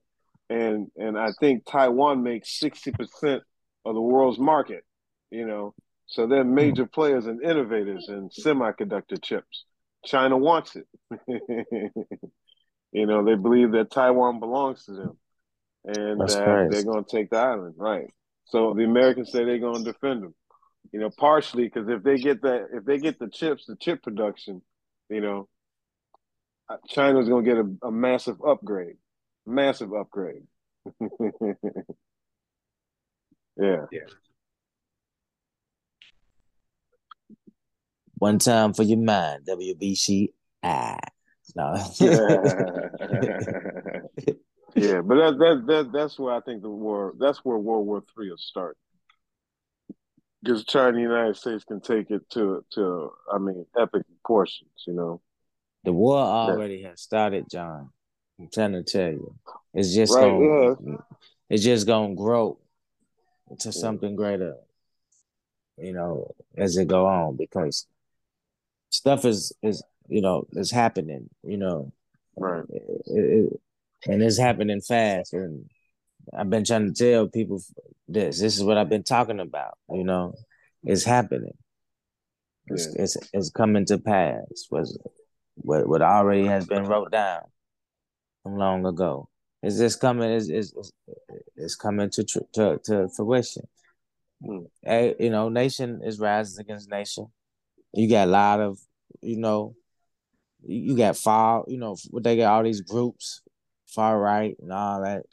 And and I think Taiwan makes sixty percent of the world's market. You know, so they're hmm. major players and innovators in semiconductor chips. China wants it. you know, they believe that Taiwan belongs to them, and they're going to take the island, right? So the Americans say they're going to defend them. You know, partially because if they get that, if they get the chips, the chip production, you know, uh, China's going to get a, a massive upgrade, massive upgrade. yeah. One time for your mind, WBC. Ah, no. yeah, but that, that that that's where I think the war that's where World War Three will start. Because China and the United States can take it to to I mean epic proportions, you know. the war already has started, John. I'm trying to tell you, it's just Right, gonna, it's just gonna grow to something greater. You know, as it go on, because stuff is is you know is happening. You know, Right. It- it- and it's happening fast. And I've been trying to tell people this. This is what I've been talking about. You know, it's happening. It's Yeah. it's, it's coming to pass. Was what what already has been wrote down from long ago. Is this coming? Is is is is coming to to to fruition? Hmm. Hey, you know, nation is rising against nation. You got a lot of, you know, you you got far, you know, what they got all these groups, far right and all that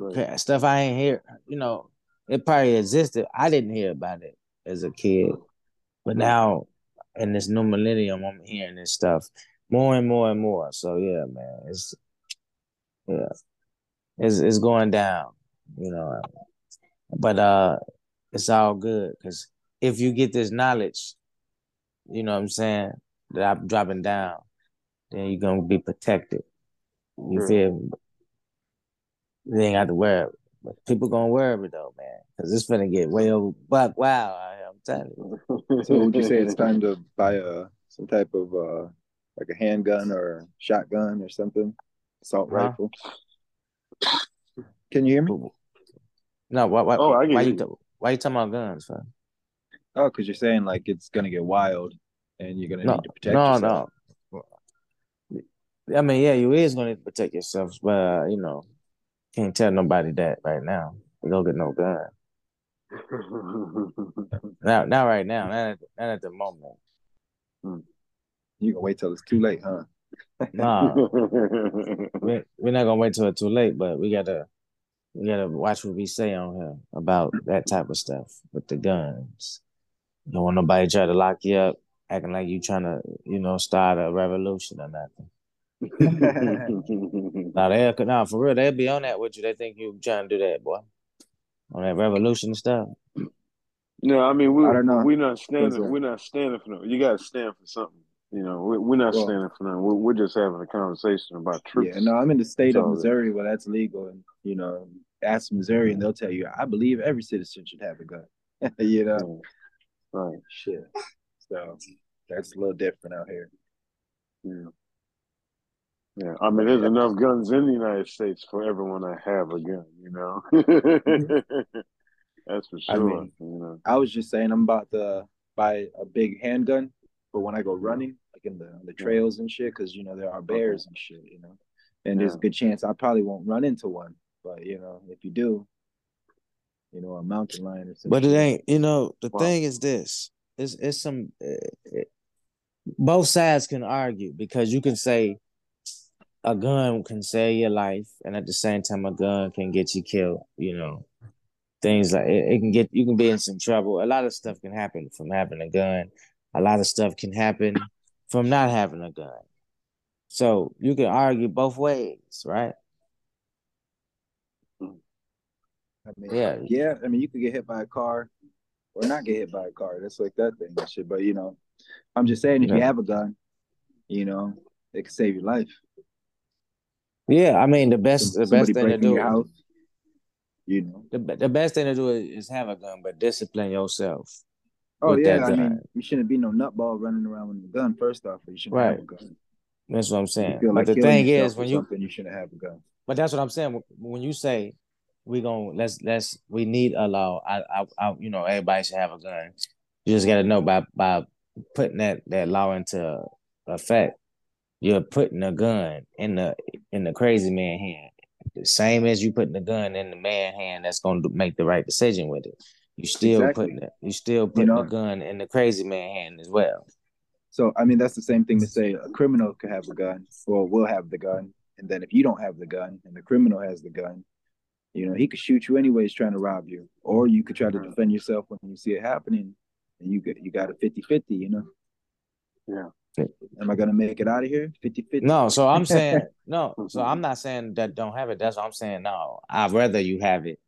Right. stuff. I ain't hear, you know, it probably existed. I didn't hear about it as a kid, but now in this new millennium, I'm hearing this stuff more and more and more. So yeah, man, it's yeah, it's it's going down, you know, but uh, it's all good because if you get this knowledge, you know what I'm saying, that I'm dropping down, then you're gonna be protected. You Sure. feel me? You ain't got to wear it. But people gonna wear it though, man, because it's gonna get way over buck wow. out I'm telling you. So would you say it's time to buy a some type of uh like a handgun or shotgun or something? Assault Huh? rifle. Can you hear me? No, why why, Oh, I get why you you. why you talking about guns, fam? Oh, because you're saying like it's gonna get wild and you're gonna No, need to protect no, yourself. no. I mean, yeah, you is gonna need to protect yourself, but uh, you know, can't tell nobody that right now. You don't get no gun. Now, not right now, not at, not at the moment. You can wait till it's too late, huh? Nah, we, we're not gonna wait till it's too late, but we gotta we gotta watch what we say on here about that type of stuff with the guns. Don't want nobody try to lock you up, acting like you trying to, you know, start a revolution or nothing. Now they nah, for real, they'll be on that with you. They think you trying to do that, boy. On that revolution stuff. No, I mean we I don't know. we're not standing. We're not standing for no. You got to stand for something. You know, we, we're not Well- standing for nothing. We're, we're just having a conversation about truth. Yeah, no, I'm in the state of So- Missouri where that's legal, and you know, ask Missouri, and they'll tell you, I believe every citizen should have a gun. you know, Right. shit. So that's a little different out here. Yeah. Yeah. I mean, there's enough guns in the United States for everyone to have a gun. You know. Mm-hmm. That's for I sure. mean- you know. I was just saying, I'm about to buy a big handgun for when I go mm-hmm. running, like in the on the trails and shit, because you know there are bears and shit, you know, and there's a good chance I probably won't run into one, but you know, if you do, you know, a mountain lion or something. But it ain't, you know, the Wow. thing is this. It's it's some uh, it- both sides can argue because you can say a gun can save your life and at the same time a gun can get you killed, you know. Things like it, it can get you can be in some trouble. A lot of stuff can happen from having a gun. A lot of stuff can happen from not having a gun. So you can argue both ways, right? I mean, Yeah. yeah. I mean, you could get hit by a car or not get hit by a car. That's like that thing and shit. But you know, I'm just saying, if you have a gun, you know, it could save your life. Yeah, I mean the best the best thing to do house, you know. the, the best thing to do is, have a gun, but discipline yourself. Oh yeah, I mean, you shouldn't be no nutball running around with a gun. First off, you shouldn't have a gun. That's what I'm saying. feel But the thing is, when you you shouldn't have a gun. but that's what I'm saying. When you say we gonna let's let's we need a law. I I, I you know everybody should have a gun. You just got to know by by putting that that law into effect, you're putting a gun in the in the crazy man hand. The same as you putting the gun in the man hand that's gonna make the right decision with it. You still Exactly. putting it. You still putting know- the gun in the crazy man hand as well. So I mean, that's the same thing to say a criminal could have a gun, or will have the gun, and then if you don't have the gun and the criminal has the gun, you know, he could shoot you anyways trying to rob you, or you could try to Mhm. defend yourself when you see it happening, and you get you got a 50-50, you know. Yeah. Am I gonna make it out of here? 50-50? No, so I'm saying no. So I'm not saying that don't have it. That's what I'm saying. No, I'd rather you have it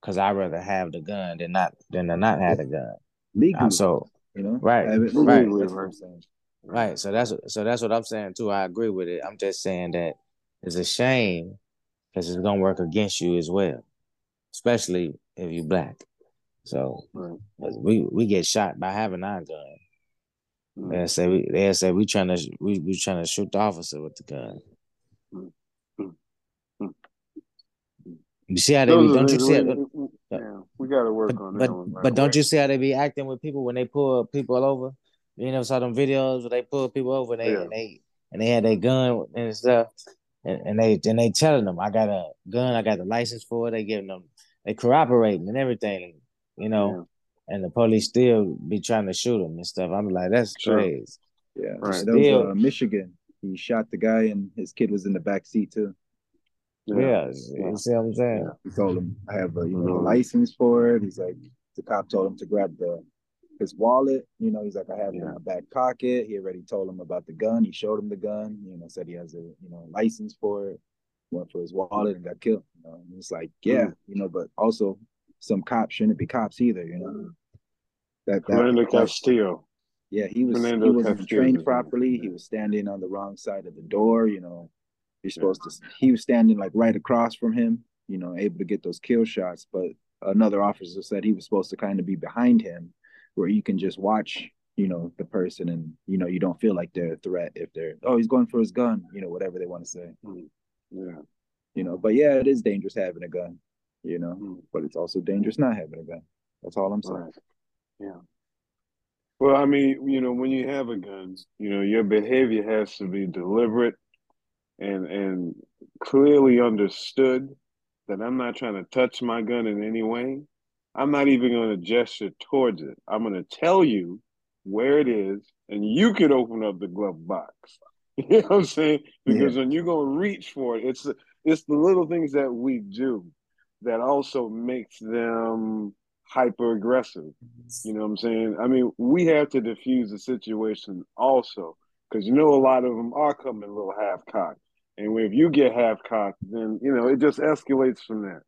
because I'd rather have the gun than not than to not have the gun. legally, so you know, right, right. legally, that's what I'm saying. right. So that's so that's what I'm saying too. I agree with it. I'm just saying that it's a shame because it's gonna work against you as well, especially if you black. So Right. we we get shot by having our gun. Mm. They say we they say we trying to we we trying to shoot the officer with the gun. You see how they be, don't you see? How, yeah, we got to work but on but, that one. but don't you see how they be acting with people when they pull people over? You never saw them videos where they pull people over and they Yeah. and they and they had their gun and stuff, and, and they and they telling them, I got a gun, I got the license for it. They giving them, they corroborating and everything, you know. And the police still be trying to shoot him and stuff. I'm like, that's Sure. crazy. Yeah, Right. that was Still- uh, Michigan. He shot the guy, and his kid was in the back seat too. Yeah, Yeah. you see what I'm saying? Yeah. He told him, "I have a you know a Mhm. license for it." He's like, the cop told him to grab the his wallet. You know, he's like, "I have it in my back pocket." He already told him about the gun. He showed him the gun. You know, said he has a you know license for it. Went for his wallet and got killed. You know, and it's like, yeah, Mhm. you know, but also some cops shouldn't be cops either. You know, that that Fernando Castillo. yeah, he was Fernando he wasn't Castillo trained properly. He was standing on the wrong side of the door. You know, you're supposed to. He was standing like right across from him. You know, able to get those kill shots. But another officer said he was supposed to kind of be behind him, where you can just watch. You know, the person, and you know, you don't feel like they're a threat if they're. Oh, he's going for his gun. You know, whatever they want to say. Yeah. You know, but yeah, it is dangerous having a gun. You know, Mm. but it's also dangerous not having a gun. That's all I'm saying. Right. Yeah. Well, I mean, you know, when you have a gun, you know, your behavior has to be deliberate and and clearly understood that I'm not trying to touch my gun in any way. I'm not even going to gesture towards it. I'm going to tell you where it is, and you could open up the glove box. You know what I'm saying? Because when you're going to reach for it, it's it's the little things that we do that also makes them hyper aggressive. You know what I'm saying? I mean, we have to diffuse the situation also because you know a lot of them are coming a little half cocked, and if you get half cocked, then you know it just escalates from there.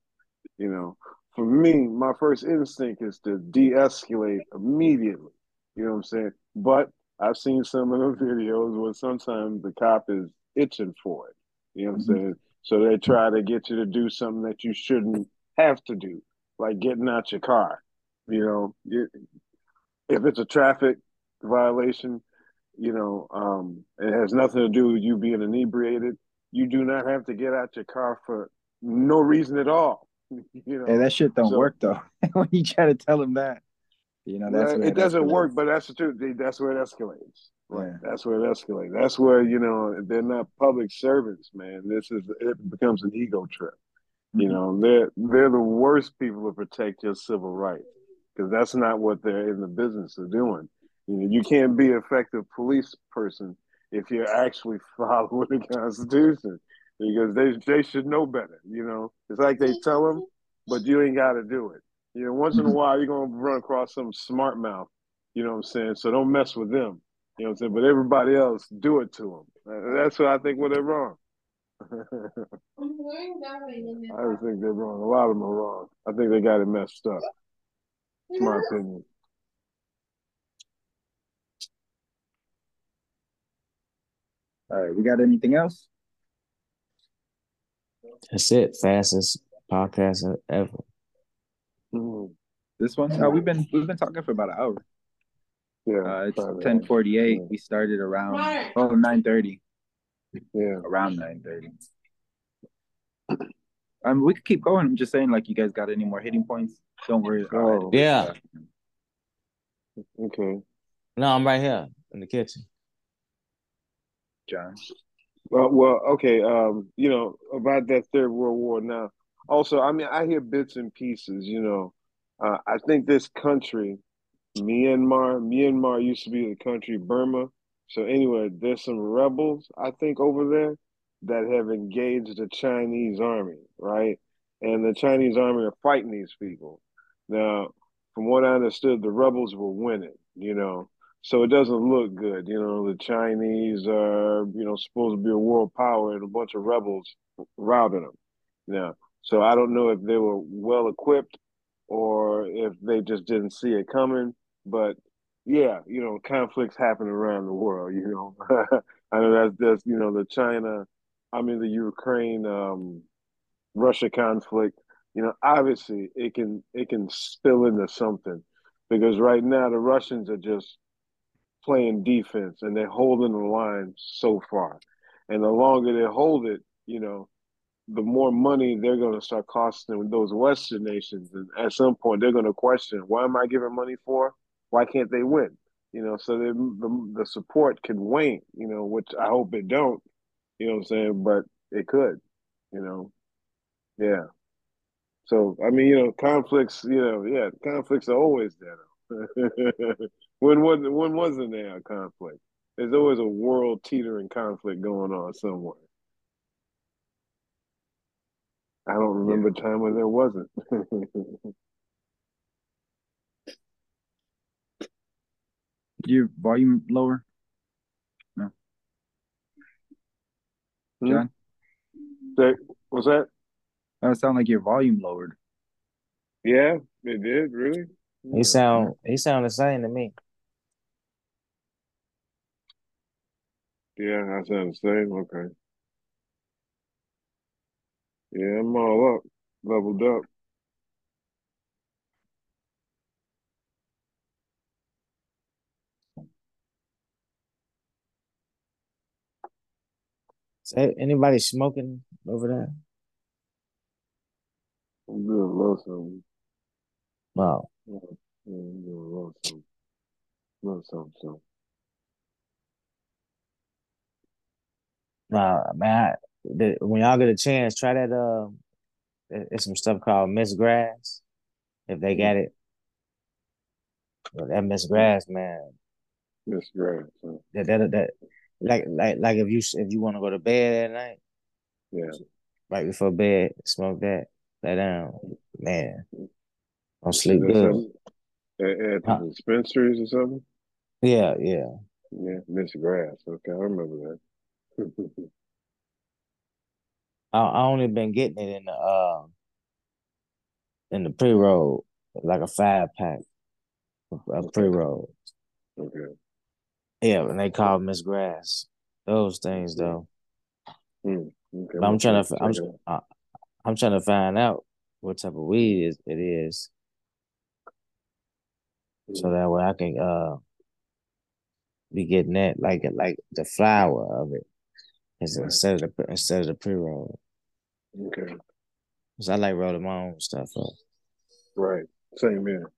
You know, for me, my first instinct is to de-escalate immediately. You know what I'm saying? But I've seen some of the videos where sometimes the cop is itching for it. You know what I'm Mhm. saying? So they try to get you to do something that you shouldn't have to do, like getting out your car. You know, you, if it's a traffic violation, you know, um, it has nothing to do with you being inebriated. You do not have to get out your car for no reason at all. You know, Hey, that shit don't So- work though. when you try to tell him that, you know, that's it doesn't escalates. work, but that's the truth. That's where it escalates. Right. Yeah. That's where it escalates. That's where you know they're not public servants, man. This is it becomes an ego trip. You know, they're they're the worst people to protect your civil rights because that's not what they're in the business of doing. You know, you can't be an effective police person if you're actually following the Constitution because they they should know better. You know, it's like they tell them, but you ain't got to do it. You know, once in a Mhm. while you're gonna run across some smart mouth. You know what I'm saying? So don't mess with them. You know what I'm saying? But everybody else, do it to them. That's what I think. Where they're wrong. I think they're wrong. A lot of them are wrong. I think they got it messed up. It's my opinion. All right, we got anything else? That's it. Fastest podcast ever. Mhm. This one? No, we've been we've been talking for about an hour. Yeah, Uh, it's probably. ten forty eight. We started around oh 930. Yeah. Around nine thirty. Um, we could keep going. I'm just saying, like, you guys got any more hitting points? Don't worry. Oh. edit Yeah. Okay. No, I'm right here in the kitchen. John. Well, well, okay. Um, you know about that Third World War now. Also, I mean, I hear bits and pieces. You know, uh, I think this country, Myanmar, Myanmar used to be the country Burma. So anyway, there's some rebels I think over there that have engaged the Chinese army, right? And the Chinese army are fighting these people. Now, from what I understood, the rebels were winning. You know, so it doesn't look good. You know, the Chinese are, you know, supposed to be a world power and a bunch of rebels routing them. Now, so I don't know if they were well equipped or if they just didn't see it coming. But yeah, you know, conflicts happen around the world, you know. I know that's that's you know, the China, I mean the Ukraine um Russia conflict, you know, obviously it can it can spill into something because right now the Russians are just playing defense and they're holding the line so far. And the longer they hold it, you know, the more money they're going to start costing those Western nations. And at some point, they're going to question, why am I giving money for? Why can't they win? You know, so the, the, the support can wane, you know, which I hope it don't, you know what I'm saying? But it could, you know, yeah. So, I mean, you know, conflicts, you know, yeah, conflicts are always there. when wasn't when wasn't there a conflict? There's always a world teetering conflict going on somewhere. I don't remember a time when there wasn't. Your volume lower, Hmm? John. Say- What's that? That sound like your volume lowered. Yeah, it did, really? He sound he sound the same to me. Yeah, I sound the same. Okay. Yeah, I'm all up, leveled up. Anybody smoking over there? I'm doing a little something. Wow. Yeah, I'm doing a little something. Little something, something. Nah, man. I, the, when y'all get a chance, try that. Uh, it- it's some stuff called Miss Grass. If they got it, But that Miss Grass, man. Miss Grass. huh? That that that like like like if you if you want to go to bed at night, Yeah. right before bed, smoke that. Lay down, man. Don't sleep good. At, at the dispensaries or something? Yeah, yeah. Yeah, Miss Grass. Okay, I remember that. I I only been getting it in the uh in the pre roll, like a five pack of pre roll. okay. Yeah, and they call Miss Grass. Those things though. Hmm. Okay. I'm trying to I'm. I, I'm trying to find out what type of weed is it is, so that way I can uh be getting that like like the flower of it instead of the instead of the pre roll. Okay. Cause I like rolling my own stuff up. Right. Same here.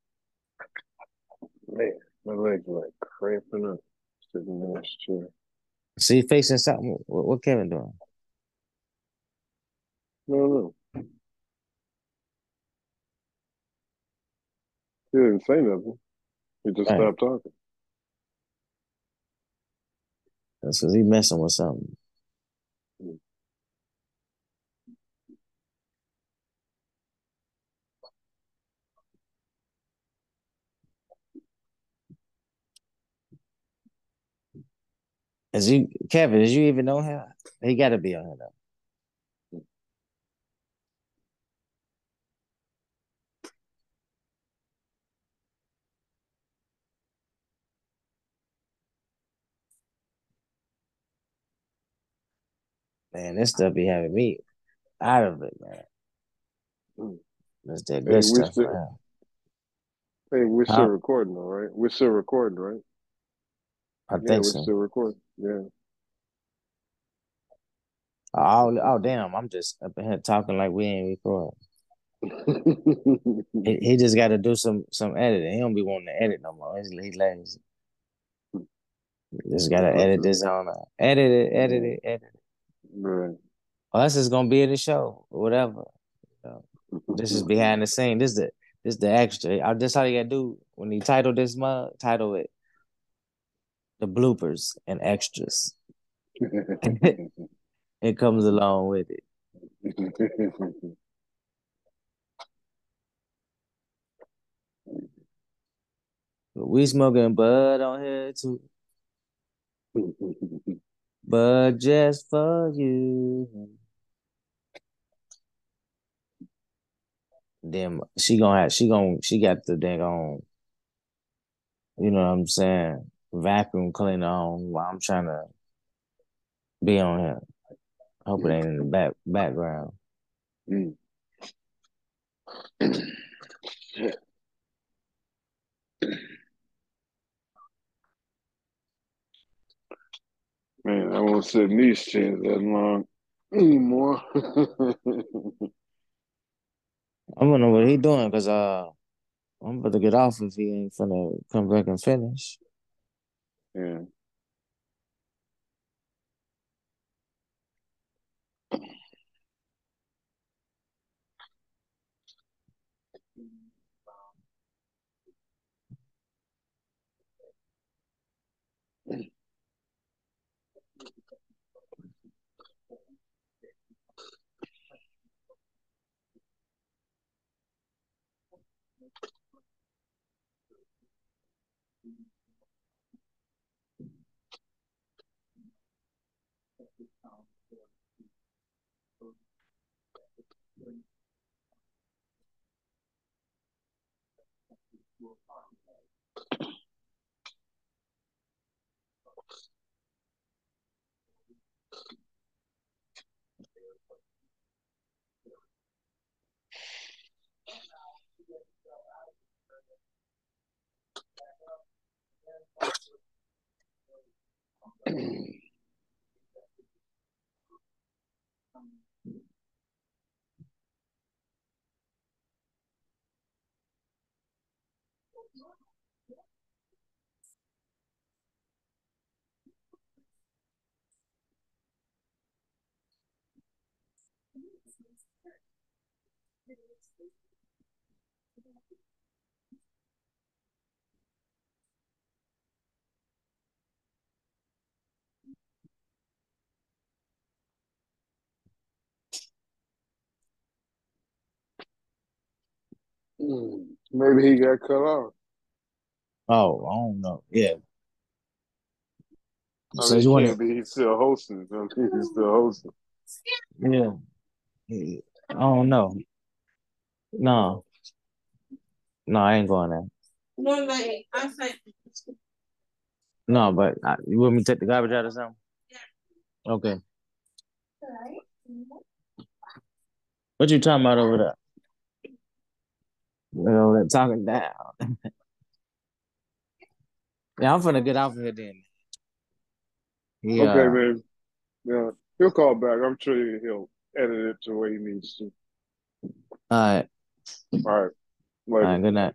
Man, my legs are like cramping up this chair. See, facing something. What, what Kevin doing? No, no. He didn't say nothing. He just Right. stopped talking. That's because he messing with something. Is you Kevin? Is you even know him? He got to be on here, though. Man, this stuff be having me out of it, man. Mm. That's that good hey, stuff. Still, hey, we're still huh? recording, all right? We're still recording, right? I Yeah, think so. still recording. Yeah. Oh, oh, damn! I'm just up in here talking like we ain't recording. He, he just got to do some some editing. He don't be wanting to edit no more. He's, he's lazy. Just got to edit this on. Uh, edit it, edit it, edit it. Right. That's just gonna be in the show, or whatever. So, this is behind the scene. This is the this is the extra. I just how you gotta do when you title this mug. Title it the bloopers and extras. It comes along with it. But we smoking bud on here too, but just for you. Then she gonna have she gonna she got the dang on. You know what I'm saying? Vacuum cleaner on while I'm trying to be on here. Hope it ain't in the back background. Mm. Man, I won't sit in these chairs that long anymore. I don't know what he doing because uh I'm about to get off if he ain't finna come back and finish. Yeah. Mm-hmm. Mm. Maybe he got cut off. Oh, I don't know. Yeah. I So mean, you he want can't be. He's still hosting. I mean, he's still hosting. Yeah. Yeah. I don't know. No. No, I ain't going there. No, like, I'm saying, No, but uh, you want me to take the garbage out or something? Okay. What you talking about over there? You know, they're talking down. yeah, I'm finna get off of here then. Yeah. Okay, uh, man. Yeah, he'll call back. I'm sure he'll edit it to where he needs to. All right. All right. All Later. right. Good night.